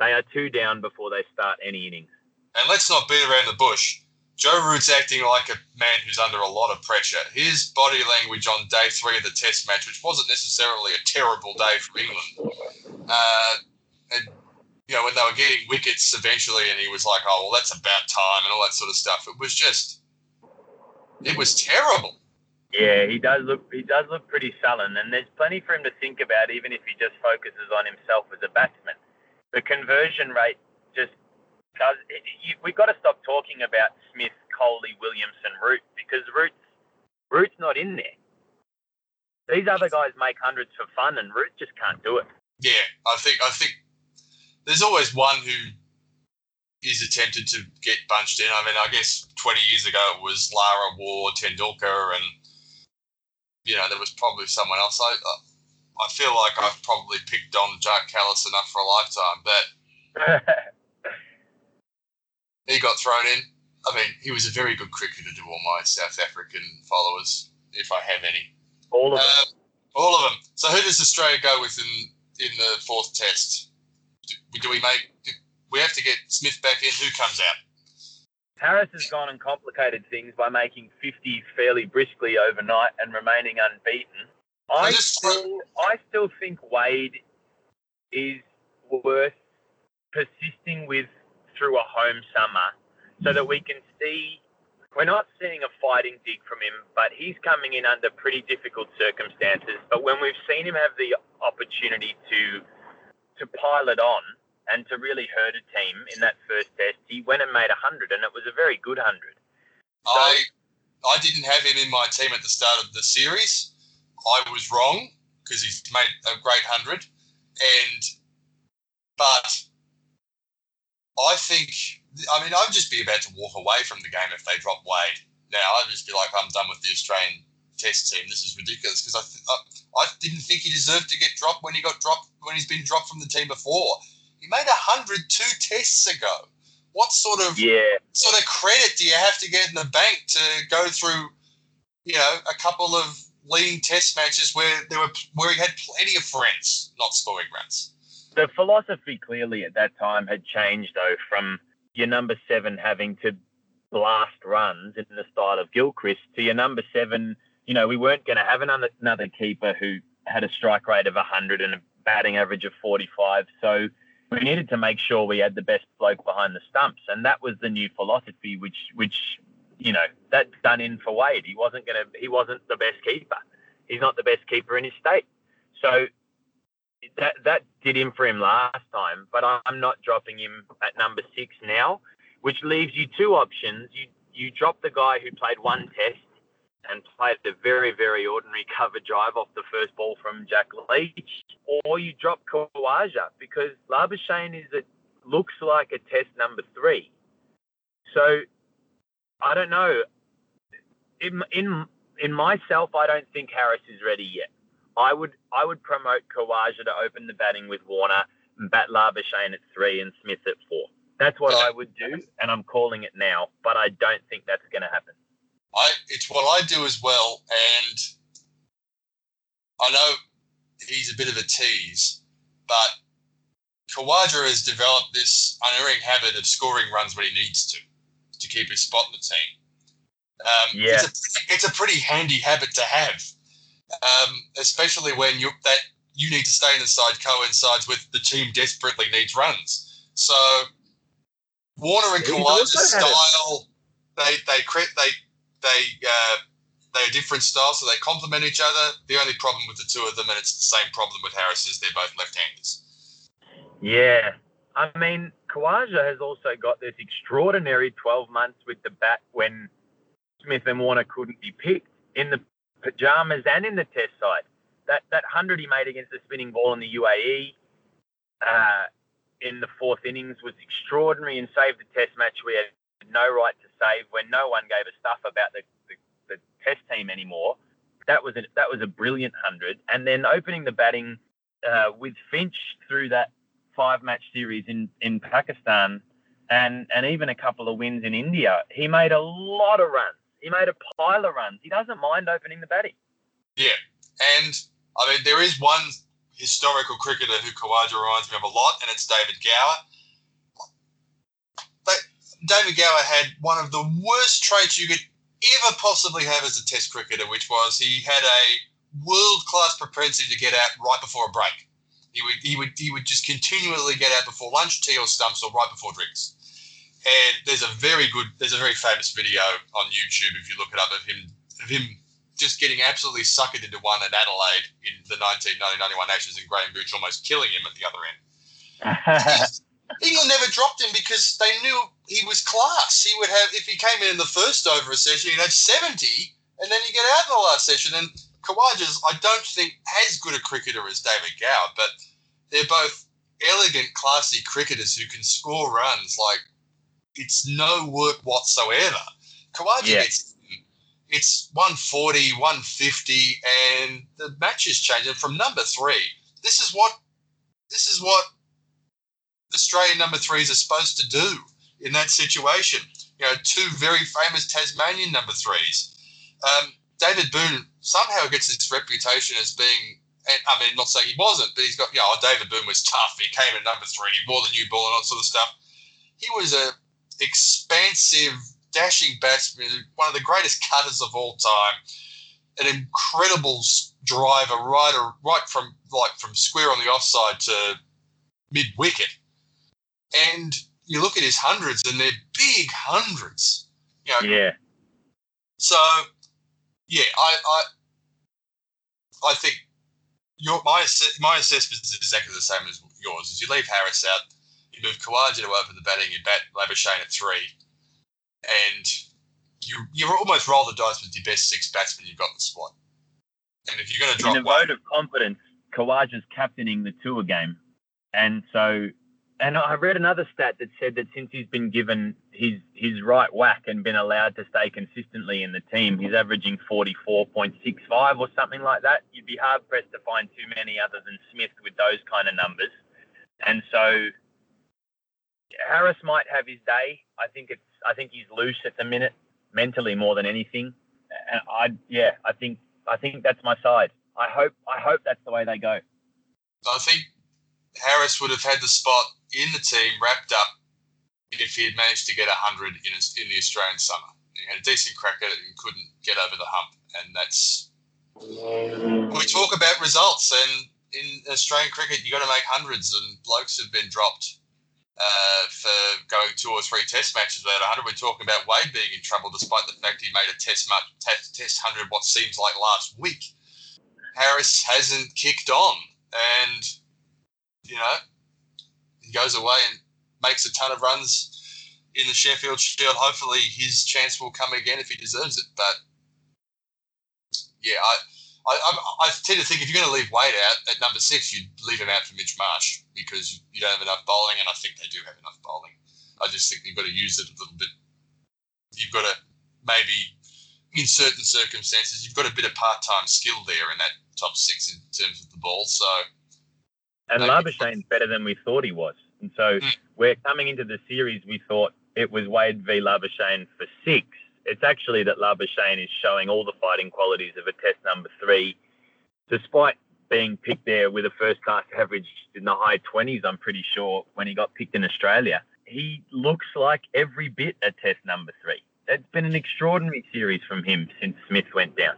[SPEAKER 2] they are two down before they start any innings.
[SPEAKER 1] And let's not beat around the bush. Joe Root's acting like a man who's under a lot of pressure. His body language on day three of the test match, which wasn't necessarily a terrible day for England, uh, and you know when they were getting wickets eventually, and he was like, "Oh well, that's about time," and all that sort of stuff. It was just, it was terrible.
[SPEAKER 2] Yeah, he does look he does look pretty sullen, and there's plenty for him to think about, even if he just focuses on himself as a batsman. The conversion rate just does. We've got to stop talking about Smith, Kohli, Williamson, Root because Root's Root's not in there. These other guys make hundreds for fun, and Root just can't do it.
[SPEAKER 1] Yeah, I think I think there's always one who is attempted to get bunched in. I mean, I guess 20 years ago it was Lara Waugh, Tendulkar, and you know there was probably someone else. I I feel like I've probably picked on Jacques Kallis enough for a lifetime, but he got thrown in. I mean, he was a very good cricketer to all my South African followers, if I have any.
[SPEAKER 2] All of them.
[SPEAKER 1] Um, all of them. So who does Australia go with in in the fourth test? Do, do we make? Do, we have to get Smith back in. Who comes out?
[SPEAKER 2] Harris has gone and complicated things by making 50 fairly briskly overnight and remaining unbeaten. I still, I still think Wade is worth persisting with through a home summer so that we can see we're not seeing a fighting dig from him, but he's coming in under pretty difficult circumstances. But when we've seen him have the opportunity to to pile it on and to really hurt a team in that first test, he went and made hundred, and it was a very good hundred.
[SPEAKER 1] So, I I didn't have him in my team at the start of the series. I was wrong because he's made a great hundred, and but I think, I mean, I'd just be about to walk away from the game if they drop Wade. Now, I'd just be like, I'm done with the Australian Test team. This is ridiculous because I, th- I, I didn't think he deserved to get dropped when he got dropped when he's been dropped from the team before. He made a hundred two tests ago. What sort of
[SPEAKER 2] yeah.
[SPEAKER 1] sort of credit do you have to get in the bank to go through, you know, a couple of lean test matches where there were where he had plenty of friends not scoring runs?
[SPEAKER 2] The philosophy clearly at that time had changed though from your number seven having to blast runs in the style of Gilchrist to your number seven. You know, we weren't going to have another, another keeper who had a strike rate of 100 and a batting average of 45. So we needed to make sure we had the best bloke behind the stumps, and that was the new philosophy, which which you know that's done in for Wade. He wasn't going to. He wasn't the best keeper. He's not the best keeper in his state. So that that did him for him last time, but I'm not dropping him at number six now, which leaves you two options. You you drop the guy who played one test and played a very very ordinary cover drive off the first ball from Jack Leach, or you drop Khawaja because Labuschagne is a looks like a test number three. So I don't know. In in in myself, I don't think Harris is ready yet. I would I would promote Khawaja to open the batting with Warner, and bat Labuschagne at three and Smith at four. That's what I would do, and I'm calling it now. But I don't think that's going to happen.
[SPEAKER 1] I it's what I do as well, and I know he's a bit of a tease, but Khawaja has developed this unerring habit of scoring runs when he needs to to keep his spot in the team. Um,
[SPEAKER 2] yeah.
[SPEAKER 1] it's, a, it's a pretty handy habit to have um, especially when you that you need to stay in the side coincides with the team desperately needs runs. So Warner and Khawaja's style, they they they they uh, they're different styles, so they complement each other. The only problem with the two of them, and it's the same problem with Harris, is they're both left-handers.
[SPEAKER 2] Yeah, I mean Khawaja has also got this extraordinary 12 months with the bat when Smith and Warner couldn't be picked in the pajamas and in the test side. That that hundred he made against the spinning ball in the UAE uh, in the fourth innings was extraordinary and saved the test match we had no right to save when no one gave a stuff about the, the, the test team anymore. That was a, that was a brilliant hundred, and then opening the batting uh, with Finch through that five match series in in Pakistan, and and even a couple of wins in India. He made a lot of runs he made a pile of runs. He doesn't mind opening the batting.
[SPEAKER 1] Yeah, and I mean there is one historical cricketer who Khawaja reminds me of a lot, and it's David Gower. They, David Gower had one of the worst traits you could ever possibly have as a Test cricketer, which was he had a world class propensity to get out right before a break. He would he would he would just continually get out before lunch, tea or stumps, or right before drinks. And there's a very good, there's a very famous video on YouTube if you look it up of him of him just getting absolutely suckered into one at Adelaide in the 1991 Ashes and Graham Gooch almost killing him at the other end. England never dropped him because they knew he was class. He would have, if he came in in the first over a session, he'd have 70, and then he'd get out in the last session. And Khawaja's, I don't think, as good a cricketer as David Gower, but they're both elegant, classy cricketers who can score runs like it's no work whatsoever. Khawaja yeah. gets it's 140, 150, and the match is changing from number three. This is what this is what Australian number threes are supposed to do in that situation. You know, two very famous Tasmanian number threes. Um, David Boon somehow gets this reputation as being, I mean, not saying he wasn't, but he's got, you know, oh, David Boon was tough. He came in number three, he wore the new ball and all that sort of stuff. He was a expansive dashing batsman, one of the greatest cutters of all time, an incredible driver, right, right from like from square on the offside to mid wicket. And you look at his hundreds, and they're big hundreds. You know,
[SPEAKER 2] yeah.
[SPEAKER 1] So, yeah, I, I, I think your my my assessment is exactly the same as yours. Is you leave Harris out, you move Khawaja to open the batting, you bat Labuschagne at three, and you you almost roll the dice with your best six batsmen you've got in the squad. And if you're going to drop
[SPEAKER 2] in a vote of confidence, Khawaja's captaining the tour game, and so. And I read another stat that said that since he's been given his his right whack and been allowed to stay consistently in the team, he's averaging 44.65 or something like that. You'd be hard pressed to find too many other than Smith with those kind of numbers. And so Harris might have his day. I think it's I think he's loose at the minute, mentally more than anything. And I, yeah, I think I think that's my side. I hope I hope that's the way they go.
[SPEAKER 1] I think Harris would have had the spot in the team wrapped up if he had managed to get 100 in, in the Australian summer. He had a decent crack at it and couldn't get over the hump. And that's. We talk about results, and in Australian cricket, you've got to make hundreds, and blokes have been dropped uh, for going two or three test matches without 100. We're talking about Wade being in trouble despite the fact he made a test, match, test, test 100 what seems like last week. Harris hasn't kicked on and, you know, he goes away and makes a ton of runs in the Sheffield Shield. Hopefully his chance will come again if he deserves it. But, yeah, I I, I, I, tend to think if you're going to leave Wade out at number six, you'd leave him out for Mitch Marsh because you don't have enough bowling, and I think they do have enough bowling. I just think you've got to use it a little bit. You've got to maybe, in certain circumstances, you've got a bit of part-time skill there in that top six in terms of the ball. So,
[SPEAKER 2] and Labuschagne's better than we thought he was, and so mm. we're coming into the series. We thought it was Wade v Labuschagne for six it's actually that Labuschagne is showing all the fighting qualities of a Test number three, despite being picked there with a first class average in the high 20s, I'm pretty sure, when he got picked in Australia. He looks like every bit a Test number three. It's been an extraordinary series from him since Smith went down.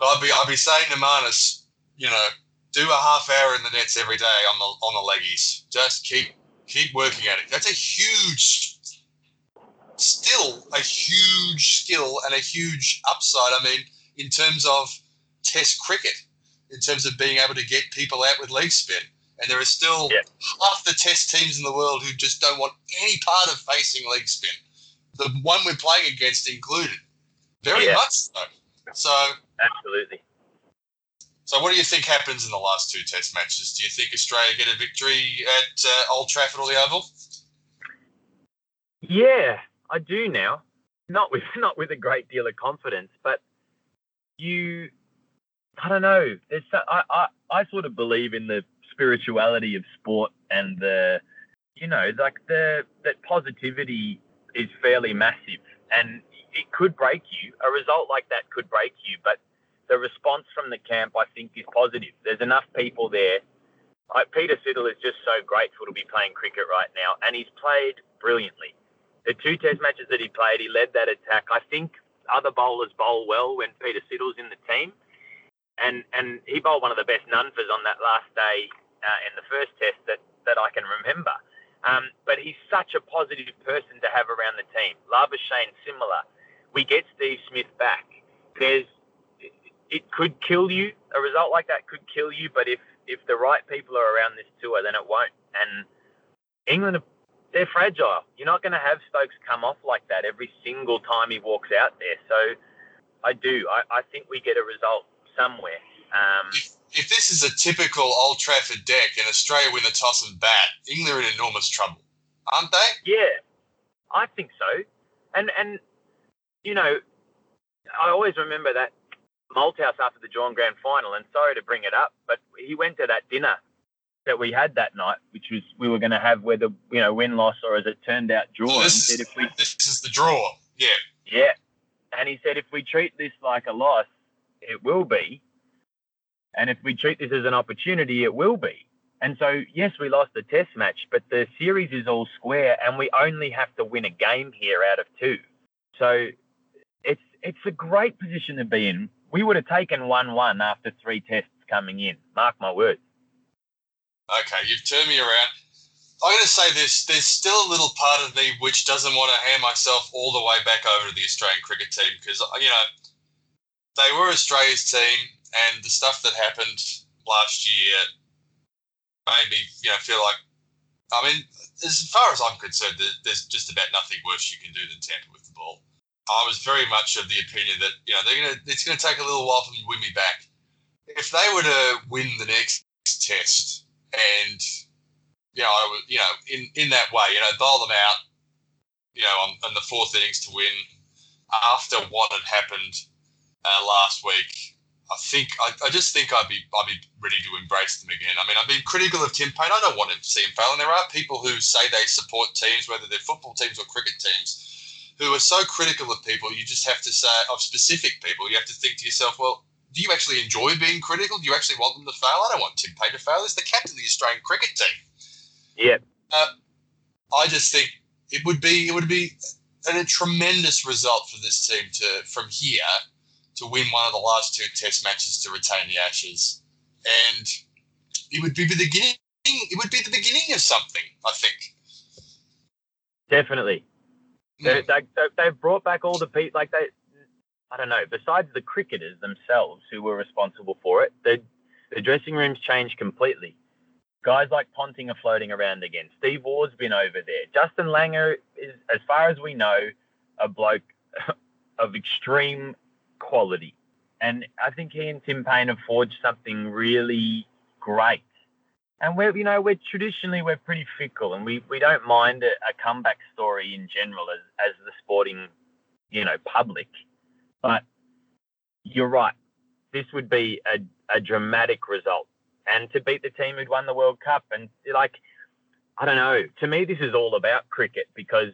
[SPEAKER 1] I'll be, I'll be saying to Marnus, you know, do a half hour in the nets every day on the on the leggies. Just keep keep working at it. That's a huge still a huge skill and a huge upside. I mean, in terms of Test cricket, in terms of being able to get people out with leg spin. And there are still yeah. half the Test teams in the world who just don't want any part of facing leg spin. The one we're playing against included. Very yeah. much so. So
[SPEAKER 2] absolutely.
[SPEAKER 1] So, what do you think happens in the last two Test matches? Do you think Australia get a victory at uh, Old Trafford or the Oval?
[SPEAKER 2] Yeah, I do now. Not with not with a great deal of confidence, but you, I don't know. There's I, I I sort of believe in the spirituality of sport and the, you know, like the that positivity is fairly massive and it could break you. A result like that could break you, but the response from the camp, I think, is positive. There's enough people there. Like Peter Siddle is just so grateful to be playing cricket right now, and he's played brilliantly The two test matches that he played, he led that attack. I think other bowlers bowl well when Peter Siddle's in the team. And, and he bowled one of the best nunfers on that last day uh, in the first test that, that I can remember. Um, but he's such a positive person to have around the team. Labuschagne, similar. We get Steve Smith back. There's, it could kill you. A result like that could kill you. But if if the right people are around this tour, then it won't. And England, they're fragile. You're not going to have Stokes come off like that every single time he walks out there. So I do. I, I think we get a result somewhere. Um,
[SPEAKER 1] if this is a typical Old Trafford deck and Australia win the toss and bat, England are in enormous trouble, aren't they?
[SPEAKER 2] Yeah, I think so. And and you know, I always remember that Malthouse after the Drawn Grand Final. And sorry to bring it up, but he went to that dinner that we had that night, which was we were going to have whether you know win loss or as it turned out draw.
[SPEAKER 1] This, is, we, this is the draw. Yeah.
[SPEAKER 2] Yeah. And he said if we treat this like a loss, it will be. And if we treat this as an opportunity, it will be. And so, yes, we lost the test match, but the series is all square and we only have to win a game here out of two. So it's it's a great position to be in. We would have taken 1 1 after three tests coming in. Mark my words.
[SPEAKER 1] Okay, you've turned me around. I'm going to say this there's still a little part of me which doesn't want to hand myself all the way back over to the Australian cricket team because, uh, you know, they were Australia's team and the stuff that happened last year made me, you know, feel like, I mean, as far as I'm concerned, there's just about nothing worse you can do than tamper with the ball. I was very much of the opinion that you know they're gonna it's gonna take a little while for them to win me back. If they were to win the next test and you know I was you know in in that way you know bowl them out you know on, on the fourth innings to win after what had happened uh, last week I think I, I, just think I'd be I'd be ready to embrace them again. I mean, I've been critical of Tim Paine. I don't want to see him fail, and there are people who say they support teams, whether they're football teams or cricket teams, who are so critical of people. You just have to say of specific people. You have to think to yourself, well, do you actually enjoy being critical? Do you actually want them to fail? I don't want Tim Paine to fail. He's the captain of the Australian cricket team.
[SPEAKER 2] Yeah.
[SPEAKER 1] Uh, I just think it would be it would be a, a tremendous result for this team to from here to win one of the last two Test matches to retain the Ashes, and it would be the beginning. It would be the beginning of something. I think.
[SPEAKER 2] Definitely. Mm. They, they, they've brought back all the people. Like they, I don't know. Besides the cricketers themselves who were responsible for it, the the dressing rooms changed completely. Guys like Ponting are floating around again. Steve Waugh's been over there. Justin Langer is, as far as we know, a bloke of extreme quality. And I think he and Tim Paine have forged something really great. And we're, you know, we're traditionally we're pretty fickle, and we, we don't mind a, a comeback story in general as as the sporting, you know, public. But you're right. This would be a, a dramatic result, and to beat the team who'd won the World Cup, and like, I don't know. To me, this is all about cricket because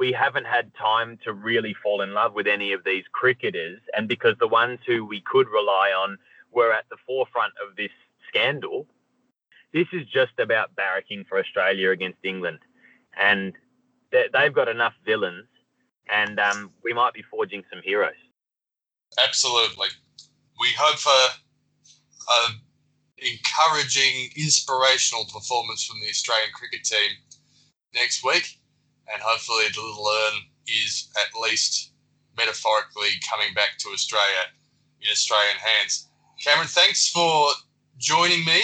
[SPEAKER 2] we haven't had time to really fall in love with any of these cricketers. And because the ones who we could rely on were at the forefront of this scandal, this is just about barracking for Australia against England. And they've got enough villains, and um, we might be forging some heroes.
[SPEAKER 1] Absolutely. We hope for an encouraging, inspirational performance from the Australian cricket team next week and hopefully the little urn is at least metaphorically coming back to Australia in Australian hands. Cameron, thanks for joining me.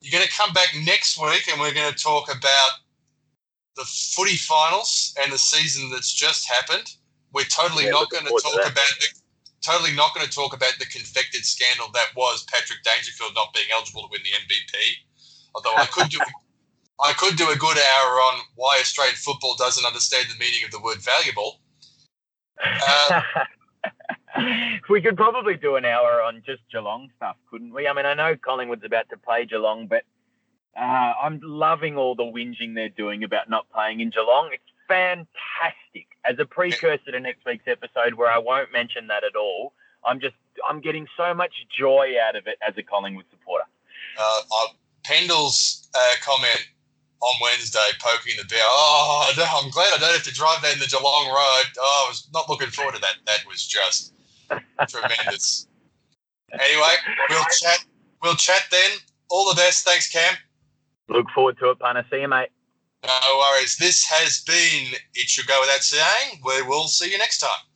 [SPEAKER 1] You're going to come back next week and we're going to talk about the footy finals and the season that's just happened. We're totally yeah, not going to talk about the totally not going to talk about the confected scandal that was Patrick Dangerfield not being eligible to win the MVP. Although I could do I could do a good hour on why Australian football doesn't understand the meaning of the word valuable.
[SPEAKER 2] Uh, we could probably do an hour on just Geelong stuff, couldn't we? I mean, I know Collingwood's about to play Geelong, but uh, I'm loving all the whinging they're doing about not playing in Geelong. It's fantastic. As a precursor to next week's episode, where I won't mention that at all, I'm just I'm getting so much joy out of it as a Collingwood supporter.
[SPEAKER 1] Uh, uh, Pendle's uh, comment on Wednesday, poking the bear. Oh, no, I'm glad I don't have to drive down the Geelong Road. Oh, I was not looking forward to that. That was just tremendous. Anyway, we'll chat. We'll chat then. All the best. Thanks, Cam.
[SPEAKER 2] Look forward to it, Punter. See you, mate.
[SPEAKER 1] No worries. This has been It Should Go Without Saying. We will see you next time.